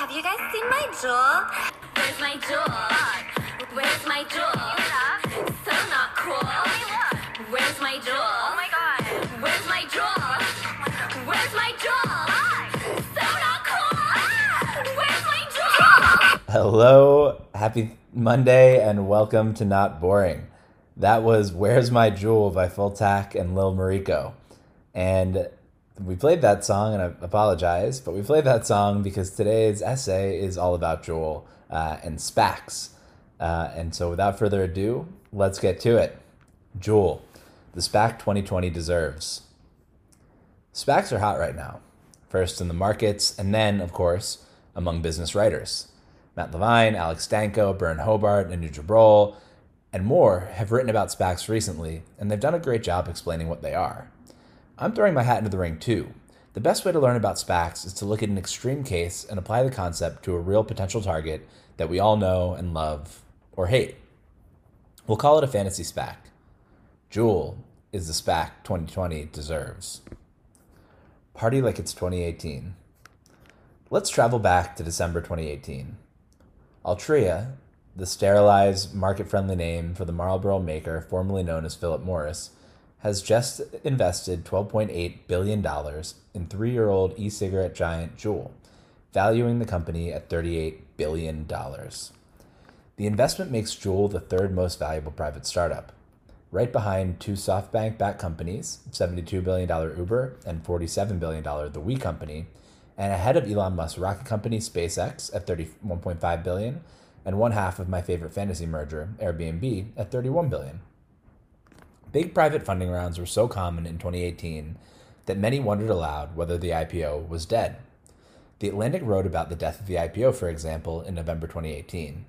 have you guys seen my Juul? Where's my Juul? Where's my Juul? So not cool. Where's my Juul? Oh my god. Where's my Juul? Where's my Juul? So not cool. Where's my Juul? Hello, happy Monday, and welcome to Not Boring. That was Where's My Juul by Fulltac and Lil Mariko. And we played that song, and I apologize, but we played that song because today's essay is all about Juul uh, and SPACs. Uh, and so without further ado, let's get to it. Juul, the SPAC 2020 deserves. SPACs are hot right now, first in the markets, and then, of course, among business writers. Matt Levine, Alex Danco, Byrne Hobart, and Brohl and more have written about SPACs recently, and they've done a great job explaining what they are. I'm throwing my hat into the ring too. The best way to learn about SPACs is to look at an extreme case and apply the concept to a real potential target that we all know and love or hate. We'll call it a fantasy SPAC. Juul is the SPAC 2020 deserves. Party like it's 2018. Let's travel back to December 2018. Altria, the sterilized, market friendly name for the Marlboro maker formerly known as Philip Morris, has just invested $12.8 billion in three year old e cigarette giant Juul, valuing the company at $38 billion. The investment makes Juul the third most valuable private startup, right behind two SoftBank backed companies, $72 billion Uber and $47 billion The We Company, and ahead of Elon Musk's rocket company SpaceX at 31.5 billion and one half of my favorite fantasy merger, Airbnb, at 31 billion. Big private funding rounds were so common in 2018 that many wondered aloud whether the IPO was dead. The Atlantic wrote about the death of the IPO, for example, in November 2018.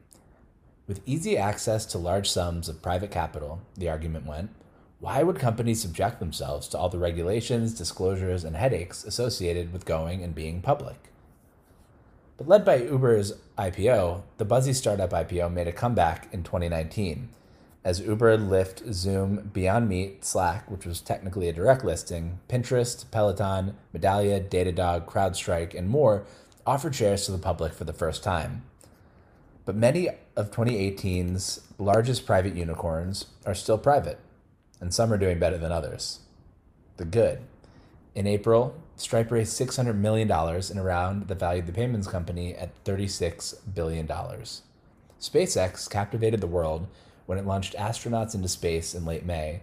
With easy access to large sums of private capital, the argument went, why would companies subject themselves to all the regulations, disclosures, and headaches associated with going and being public? But led by Uber's IPO, the buzzy startup IPO made a comeback in 2019 as Uber, Lyft, Zoom, Beyond Meat, Slack, which was technically a direct listing, Pinterest, Peloton, Medallia, Datadog, CrowdStrike, and more offered shares to the public for the first time. But many of 2018's largest private unicorns are still private, and some are doing better than others. The good. In April, Stripe raised $600 million in a round that valued the payments company at $36 billion. SpaceX captivated the world when it launched astronauts into space in late May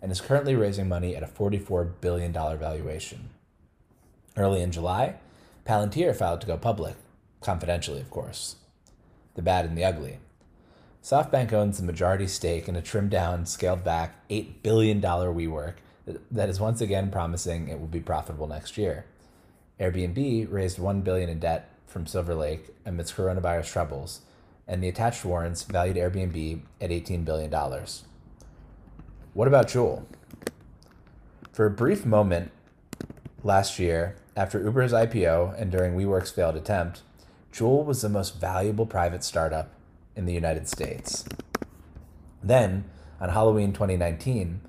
and is currently raising money at a $44 billion valuation. Early in July, Palantir filed to go public, confidentially, of course. The bad and the ugly. SoftBank owns the majority stake in a trimmed down, scaled back $8 billion WeWork that is once again promising it will be profitable next year. Airbnb raised 1 billion in debt from Silver Lake amidst coronavirus troubles, and the attached warrants valued Airbnb at 18 billion dollars. What about Juul? For a brief moment last year, after Uber's IPO and during WeWork's failed attempt, Juul was the most valuable private startup in the United States. Then, on Halloween 2019,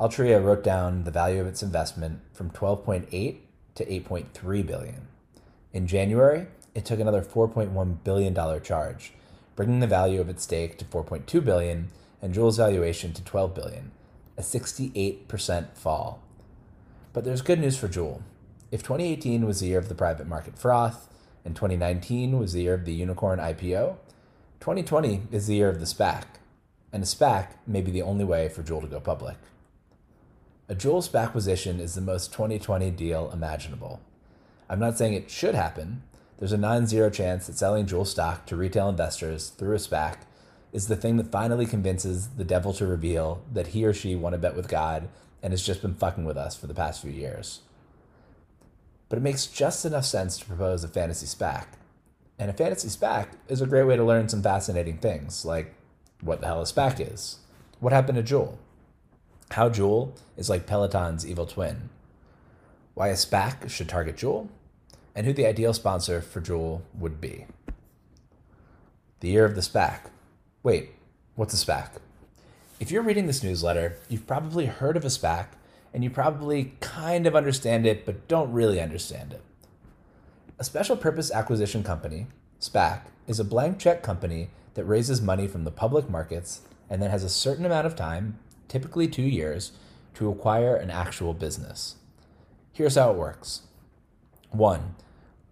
Altria wrote down the value of its investment from 12.8 to 8.3 billion. In January, it took another 4.1 billion dollar charge, bringing the value of its stake to 4.2 billion and Juul's valuation to 12 billion, a 68% fall. But there's good news for Juul. If 2018 was the year of the private market froth and 2019 was the year of the unicorn IPO, 2020 is the year of the SPAC, and a SPAC may be the only way for Juul to go public. A Juul SPAC acquisition is the most 2020 deal imaginable. I'm not saying it should happen. There's a non zero chance that selling Juul stock to retail investors through a SPAC is the thing that finally convinces the devil to reveal that he or she won a bet with God and has just been fucking with us for the past few years. But it makes just enough sense to propose a fantasy SPAC. And a fantasy SPAC is a great way to learn some fascinating things, like what the hell a SPAC is, what happened to Juul, how Juul is like Peloton's evil twin, why a SPAC should target Juul, and who the ideal sponsor for Juul would be. The year of the SPAC. Wait, what's a SPAC? If you're reading this newsletter, you've probably heard of a SPAC and you probably kind of understand it, but don't really understand it. A special purpose acquisition company, SPAC, is a blank check company that raises money from the public markets and then has a certain amount of time, typically two years, to acquire an actual business. Here's how it works 1.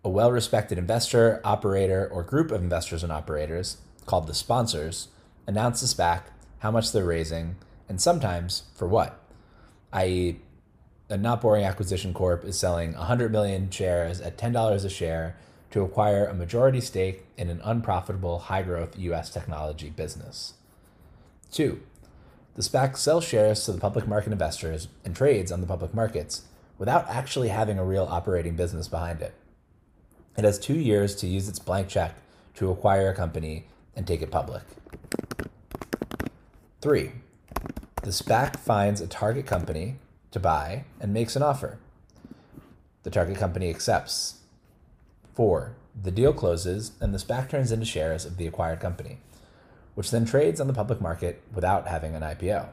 A well respected investor, operator, or group of investors and operators, called the sponsors, announces back how much they're raising, and sometimes for what, i.e., a not boring acquisition corp is selling 100 million shares at $10 a share to acquire a majority stake in an unprofitable high growth US technology business. 2. The SPAC sells shares to the public market investors and trades on the public markets without actually having a real operating business behind it. It has two years to use its blank check to acquire a company and take it public. 3. The SPAC finds a target company to buy and makes an offer. The target company accepts. 4. The deal closes and the SPAC turns into shares of the acquired company, which then trades on the public market without having an IPO.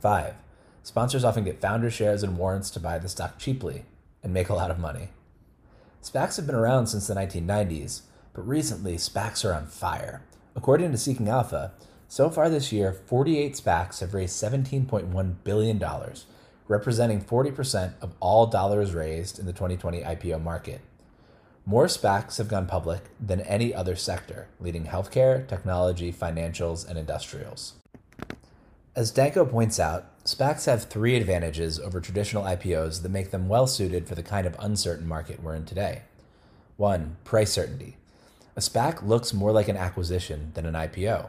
5. Sponsors often get founder shares and warrants to buy the stock cheaply and make a lot of money. SPACs have been around since the 1990s, but recently SPACs are on fire. According to Seeking Alpha, so far this year, 48 SPACs have raised $17.1 billion, representing 40% of all dollars raised in the 2020 IPO market. More SPACs have gone public than any other sector, leading healthcare, technology, financials, and industrials. As Danco points out, SPACs have three advantages over traditional IPOs that make them well suited for the kind of uncertain market we're in today. One, price certainty. A SPAC looks more like an acquisition than an IPO.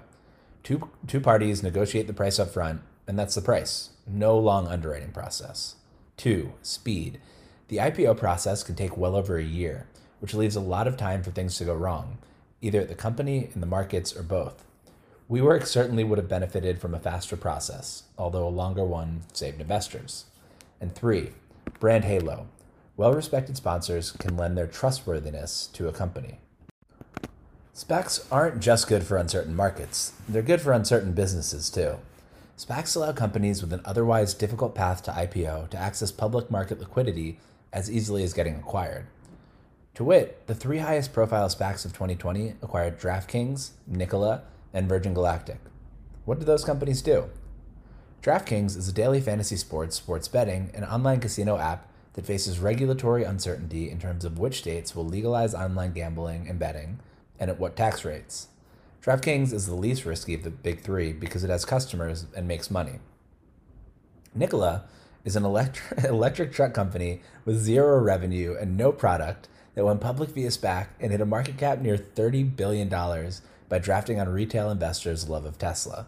Two, two parties negotiate the price up front, and that's the price. No long underwriting process. Two, speed. The IPO process can take well over a year, which leaves a lot of time for things to go wrong, either at the company, in the markets, or both. WeWork certainly would have benefited from a faster process, although a longer one saved investors. And three, brand halo. Well respected sponsors can lend their trustworthiness to a company. SPACs aren't just good for uncertain markets, they're good for uncertain businesses too. SPACs allow companies with an otherwise difficult path to IPO to access public market liquidity as easily as getting acquired. To wit, the three highest profile SPACs of 2020 acquired DraftKings, Nikola, and Virgin Galactic. What do those companies do? DraftKings is a daily fantasy sports, sports betting, and online casino app that faces regulatory uncertainty in terms of which states will legalize online gambling and betting and at what tax rates. DraftKings is the least risky of the big three because it has customers and makes money. Nikola is an electric, electric truck company with zero revenue and no product that went public via SPAC and hit a market cap near $30 billion by drafting on retail investors' love of Tesla.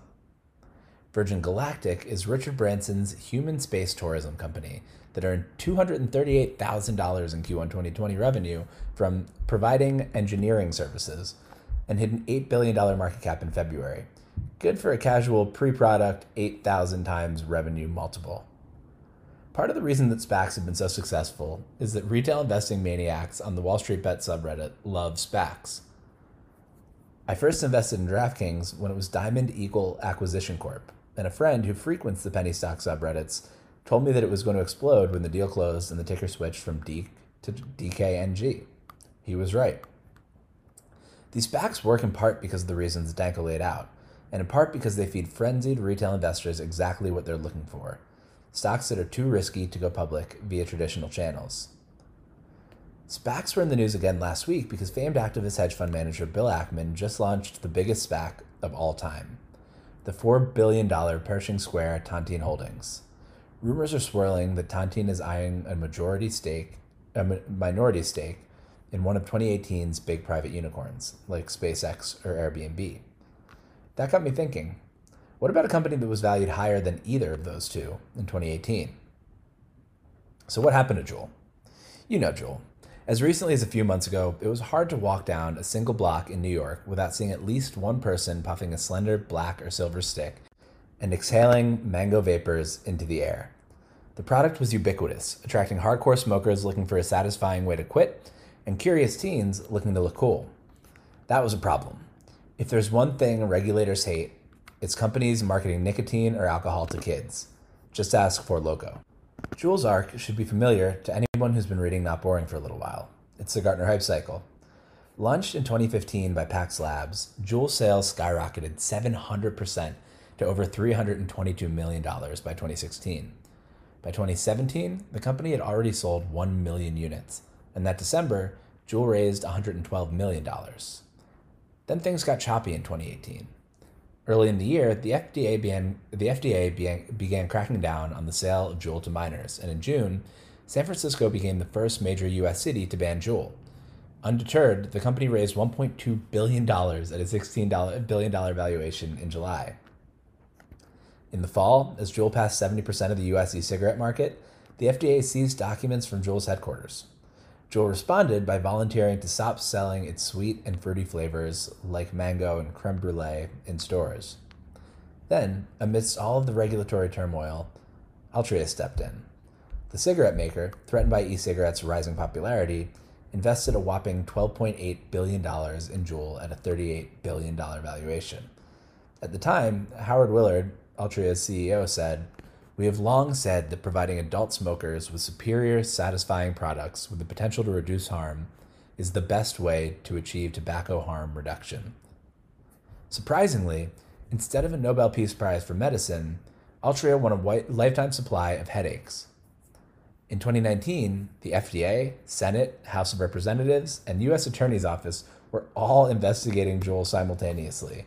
Virgin Galactic is Richard Branson's human space tourism company that earned $238,000 in Q1 2020 revenue from providing engineering services and hit an $8 billion market cap in February. Good for a casual pre product 8,000 times revenue multiple. Part of the reason that SPACs have been so successful is that retail investing maniacs on the Wall Street Bet subreddit love SPACs. I first invested in DraftKings when it was Diamond Eagle Acquisition Corp, and a friend who frequents the penny stock subreddits told me that it was going to explode when the deal closed and the ticker switched from D to DKNG. He was right. These SPACs work in part because of the reasons Danco laid out, and in part because they feed frenzied retail investors exactly what they're looking for stocks that are too risky to go public via traditional channels. SPACs were in the news again last week because famed activist hedge fund manager Bill Ackman just launched the biggest SPAC of all time the $4 billion Pershing Square Tontine Holdings. Rumors are swirling that Tontine is eyeing a majority stake, a minority stake in one of 2018's big private unicorns, like SpaceX or Airbnb. That got me thinking what about a company that was valued higher than either of those two in 2018? So, what happened to Juul? You know Juul. As recently as a few months ago, it was hard to walk down a single block in New York without seeing at least one person puffing a slender black or silver stick and exhaling mango vapors into the air. The product was ubiquitous, attracting hardcore smokers looking for a satisfying way to quit and curious teens looking to look cool. That was a problem. If there's one thing regulators hate, it's companies marketing nicotine or alcohol to kids. Just ask Four Loko. Juul's Arc should be familiar to anyone who's been reading Not Boring for a little while. It's the Gartner Hype Cycle. Launched in 2015 by Pax Labs, Juul sales skyrocketed 700% to over $322 million by 2016. By 2017, the company had already sold 1 million units, and that December, Juul raised $112 million. Then things got choppy in 2018. Early in the year, the FDA began, the FDA began, began cracking down on the sale of Juul to minors, and in June, San Francisco became the first major U.S. city to ban Juul. Undeterred, the company raised $1.2 billion at a $16 billion valuation in July. In the fall, as Juul passed 70% of the U.S. e cigarette market, the FDA seized documents from Juul's headquarters. Juul responded by volunteering to stop selling its sweet and fruity flavors like mango and creme brulee in stores. Then, amidst all of the regulatory turmoil, Altria stepped in. The cigarette maker, threatened by e cigarettes' rising popularity, invested a whopping $12.8 billion in Juul at a $38 billion valuation. At the time, Howard Willard, Altria's CEO, said, We have long said that providing adult smokers with superior, satisfying products with the potential to reduce harm is the best way to achieve tobacco harm reduction. Surprisingly, instead of a Nobel Peace Prize for medicine, Altria won a lifetime supply of headaches. In 2019, the FDA, Senate, House of Representatives, and U.S. Attorney's Office were all investigating Juul simultaneously.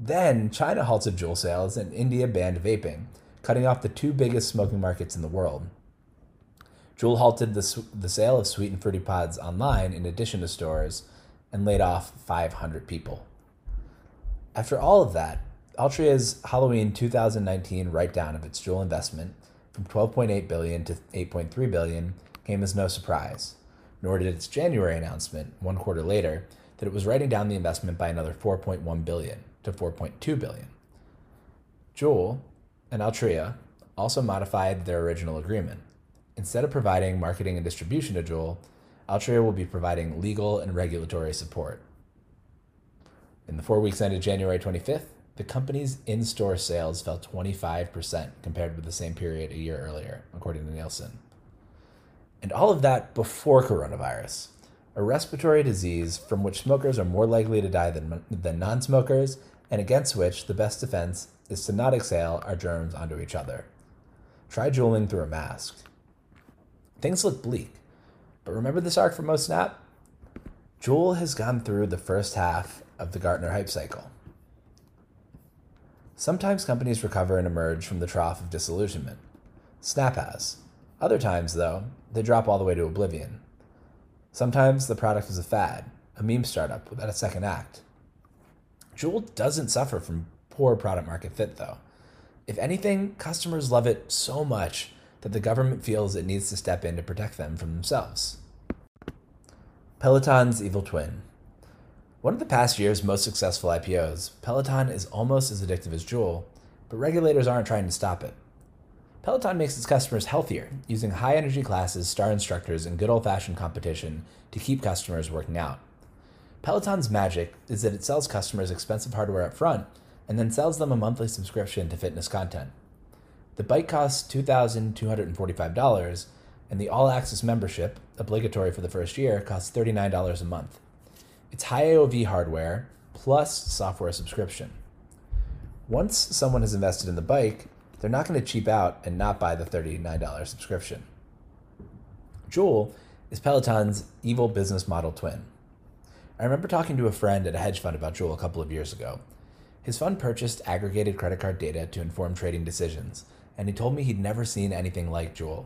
Then, China halted Juul sales and India banned vaping, cutting off the two biggest smoking markets in the world. Juul halted the, the sale of sweet and fruity pods online in addition to stores and laid off 500 people. After all of that, Altria's Halloween 2019 write down of its Juul investment from 12.8 billion to 8.3 billion came as no surprise, nor did its January announcement, one quarter later, that it was writing down the investment by another 4.1 billion to 4.2 billion. Juul and Altria also modified their original agreement. Instead of providing marketing and distribution to Juul, Altria will be providing legal and regulatory support. In the four weeks ended January 25th, the company's in store sales fell 25% compared with the same period a year earlier, according to Nielsen. And all of that before coronavirus, a respiratory disease from which smokers are more likely to die than, than non smokers, and against which the best defense is to not exhale our germs onto each other. Try juuling through a mask. Things look bleak, but remember this arc from Mo Snap? Juul has gone through the first half of the Gartner hype cycle. Sometimes companies recover and emerge from the trough of disillusionment. Snap has. Other times, though, they drop all the way to oblivion. Sometimes the product is a fad, a meme startup without a second act. Juul doesn't suffer from poor product market fit, though. If anything, customers love it so much that the government feels it needs to step in to protect them from themselves. Peloton's evil twin. One of the past year's most successful IPOs, Peloton is almost as addictive as Juul, but regulators aren't trying to stop it. Peloton makes its customers healthier, using high energy classes, star instructors, and good old fashioned competition to keep customers working out. Peloton's magic is that it sells customers expensive hardware up front and then sells them a monthly subscription to fitness content. The bike costs $2,245, and the all access membership, obligatory for the first year, costs $39 a month. It's high AOV hardware plus software subscription. Once someone has invested in the bike, they're not going to cheap out and not buy the $39 subscription. Juul is Peloton's evil business model twin. I remember talking to a friend at a hedge fund about Juul a couple of years ago. His fund purchased aggregated credit card data to inform trading decisions, and he told me he'd never seen anything like Juul.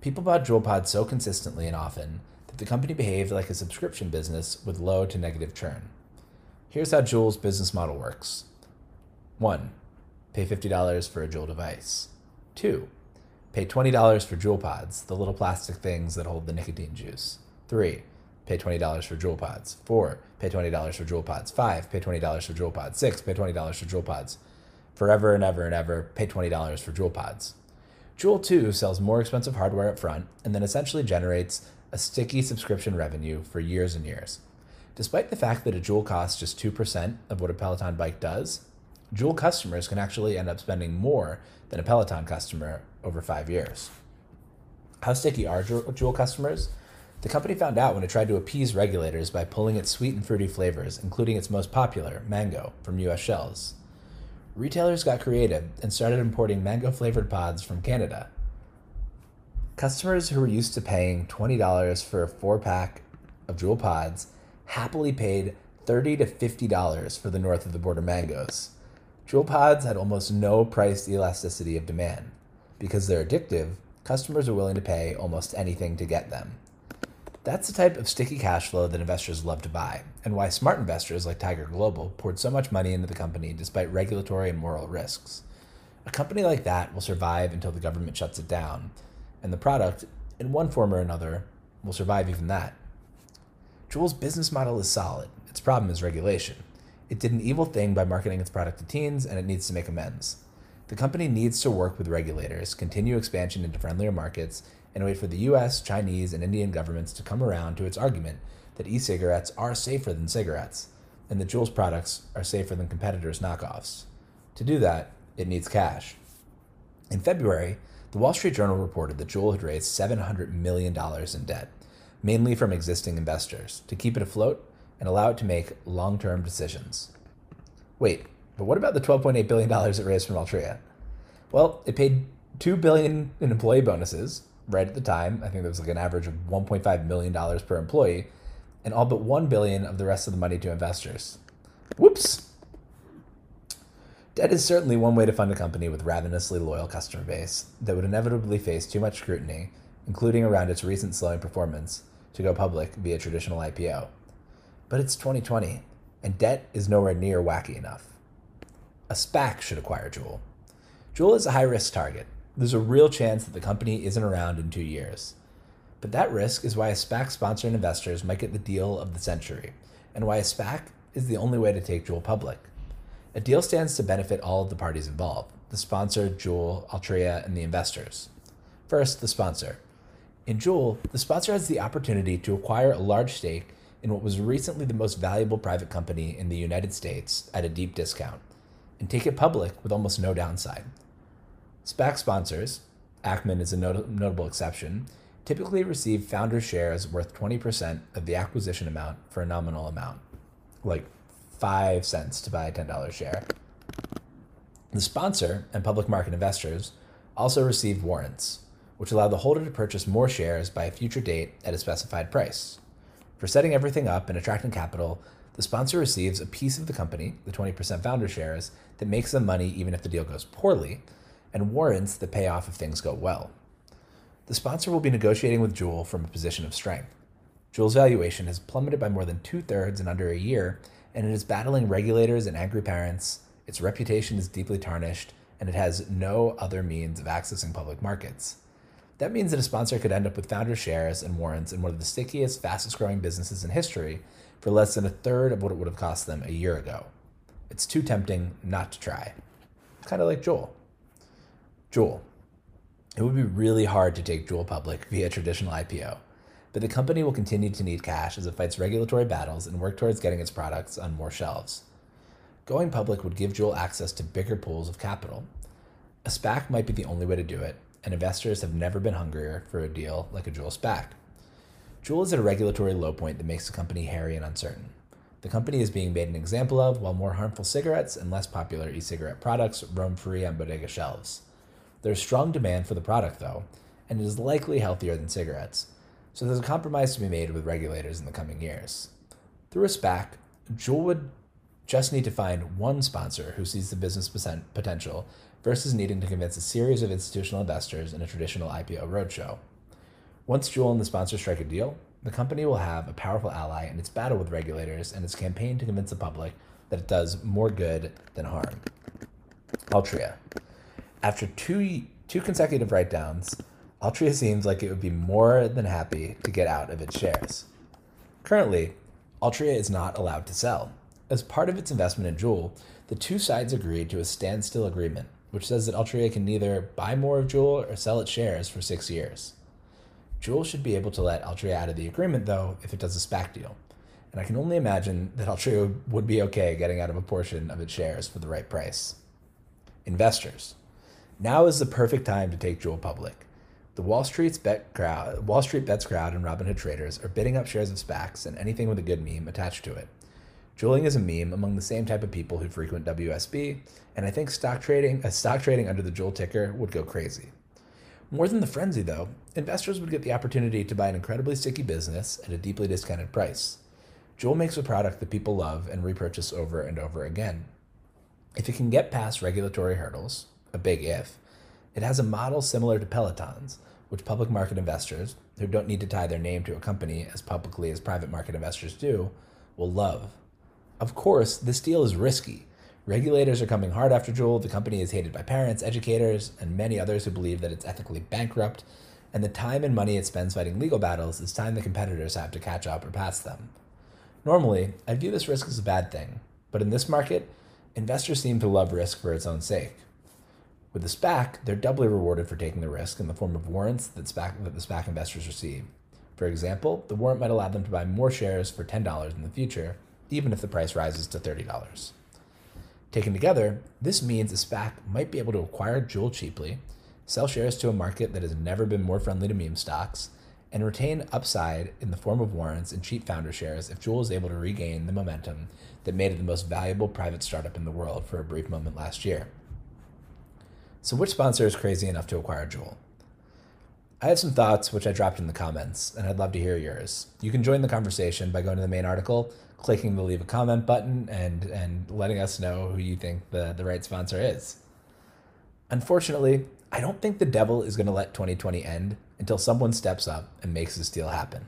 People bought Juul pods so consistently and often that the company behaved like a subscription business with low to negative churn. Here's how Juul's business model works 1. Pay $50 for a Juul device. 2. Pay $20 for Juul pods, the little plastic things that hold the nicotine juice. 3. Pay $20 for Juul pods. 4. Pay $20 for Juul pods. 5. Pay $20 for Juul pods. 6. Pay $20 for Juul pods. Forever and ever and ever, pay $20 for Juul pods. Juul 2 sells more expensive hardware up front and then essentially generates a sticky subscription revenue for years and years. Despite the fact that a Juul costs just 2% of what a Peloton bike does, Juul customers can actually end up spending more than a Peloton customer over five years. How sticky are Juul customers? The company found out when it tried to appease regulators by pulling its sweet and fruity flavors, including its most popular, mango, from US shelves. Retailers got creative and started importing mango flavored pods from Canada. Customers who were used to paying $20 for a four pack of Juul pods happily paid $30 to $50 for the north of the border mangoes. Juul pods had almost no price elasticity of demand. Because they're addictive, customers are willing to pay almost anything to get them. That's the type of sticky cash flow that investors love to buy, and why smart investors like Tiger Global poured so much money into the company despite regulatory and moral risks. A company like that will survive until the government shuts it down, and the product, in one form or another, will survive even that. Juul's business model is solid. Its problem is regulation. It did an evil thing by marketing its product to teens, and it needs to make amends. The company needs to work with regulators, continue expansion into friendlier markets, and wait for the US, Chinese, and Indian governments to come around to its argument that e cigarettes are safer than cigarettes, and that Juul's products are safer than competitors' knockoffs. To do that, it needs cash. In February, the Wall Street Journal reported that Juul had raised $700 million in debt, mainly from existing investors, to keep it afloat and allow it to make long term decisions. Wait, but what about the $12.8 billion it raised from Altria? Well, it paid 2 billion in employee bonuses, right at the time. I think there was like an average of $1.5 million per employee, and all but 1 billion of the rest of the money to investors. Whoops! Debt is certainly one way to fund a company with ravenously loyal customer base that would inevitably face too much scrutiny, including around its recent slowing performance, to go public via traditional IPO. But it's 2020, and debt is nowhere near wacky enough. A SPAC should acquire Juul. Juul is a high risk target. There's a real chance that the company isn't around in two years. But that risk is why a SPAC sponsor and investors might get the deal of the century, and why a SPAC is the only way to take Juul public. A deal stands to benefit all of the parties involved the sponsor, Juul, Altria, and the investors. First, the sponsor. In Juul, the sponsor has the opportunity to acquire a large stake in what was recently the most valuable private company in the United States at a deep discount, and take it public with almost no downside. SPAC sponsors, Ackman is a not- notable exception, typically receive founder shares worth 20% of the acquisition amount for a nominal amount, like 5 cents to buy a $10 share. The sponsor and public market investors also receive warrants, which allow the holder to purchase more shares by a future date at a specified price. For setting everything up and attracting capital, the sponsor receives a piece of the company, the 20% founder shares, that makes them money even if the deal goes poorly, and warrants the payoff if things go well. The sponsor will be negotiating with Juul from a position of strength. Juul's valuation has plummeted by more than two thirds in under a year, and it is battling regulators and angry parents. Its reputation is deeply tarnished, and it has no other means of accessing public markets. That means that a sponsor could end up with founder shares and warrants in one of the stickiest, fastest growing businesses in history for less than a third of what it would have cost them a year ago. It's too tempting not to try. Kind of like Juul. Juul. It would be really hard to take Juul public via traditional IPO, but the company will continue to need cash as it fights regulatory battles and work towards getting its products on more shelves. Going public would give Juul access to bigger pools of capital. A SPAC might be the only way to do it, and investors have never been hungrier for a deal like a Juul SPAC. Juul is at a regulatory low point that makes the company hairy and uncertain. The company is being made an example of while more harmful cigarettes and less popular e cigarette products roam free on bodega shelves. There's strong demand for the product, though, and it is likely healthier than cigarettes, so there's a compromise to be made with regulators in the coming years. Through a SPAC, Juul would just need to find one sponsor who sees the business potential versus needing to convince a series of institutional investors in a traditional IPO roadshow. Once Juul and the sponsor strike a deal, the company will have a powerful ally in its battle with regulators and its campaign to convince the public that it does more good than harm. Altria. After two, two consecutive write downs, Altria seems like it would be more than happy to get out of its shares. Currently, Altria is not allowed to sell. As part of its investment in Juul, the two sides agreed to a standstill agreement, which says that Altria can neither buy more of Juul or sell its shares for six years. Juul should be able to let Altria out of the agreement, though, if it does a SPAC deal. And I can only imagine that Altria would be okay getting out of a portion of its shares for the right price. Investors. Now is the perfect time to take Juul public. The Wall Street's bet crowd, Wall Street bets crowd, and Robinhood traders are bidding up shares of SPACs and anything with a good meme attached to it. Juuling is a meme among the same type of people who frequent WSB, and I think stock trading, a stock trading under the Juul ticker would go crazy. More than the frenzy, though, investors would get the opportunity to buy an incredibly sticky business at a deeply discounted price. Juul makes a product that people love and repurchase over and over again. If it can get past regulatory hurdles, a big if, it has a model similar to Peloton's, which public market investors, who don't need to tie their name to a company as publicly as private market investors do, will love. Of course, this deal is risky. Regulators are coming hard after Juul. The company is hated by parents, educators, and many others who believe that it's ethically bankrupt. And the time and money it spends fighting legal battles is time the competitors have to catch up or pass them. Normally, I view this risk as a bad thing, but in this market, investors seem to love risk for its own sake. With the SPAC, they're doubly rewarded for taking the risk in the form of warrants that, SPAC, that the SPAC investors receive. For example, the warrant might allow them to buy more shares for $10 in the future, even if the price rises to $30. Taken together, this means a SPAC might be able to acquire Juul cheaply, sell shares to a market that has never been more friendly to meme stocks, and retain upside in the form of warrants and cheap founder shares if Juul is able to regain the momentum that made it the most valuable private startup in the world for a brief moment last year. So, which sponsor is crazy enough to acquire Juul? I have some thoughts which I dropped in the comments, and I'd love to hear yours. You can join the conversation by going to the main article, clicking the leave a comment button, and, and letting us know who you think the, the right sponsor is. Unfortunately, I don't think the devil is going to let 2020 end until someone steps up and makes this deal happen.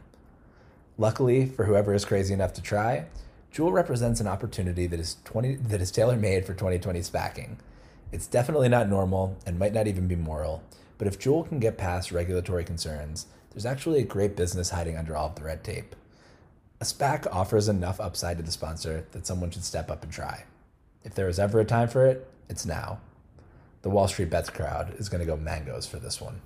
Luckily, for whoever is crazy enough to try, Juul represents an opportunity that is 20 that is tailor-made for 2020 SPACing. It's definitely not normal and might not even be moral, but if Juul can get past regulatory concerns, there's actually a great business hiding under all of the red tape. A SPAC offers enough upside to the sponsor that someone should step up and try. If there is ever a time for it, it's now. The Wall Street Bets crowd is going to go mangoes for this one.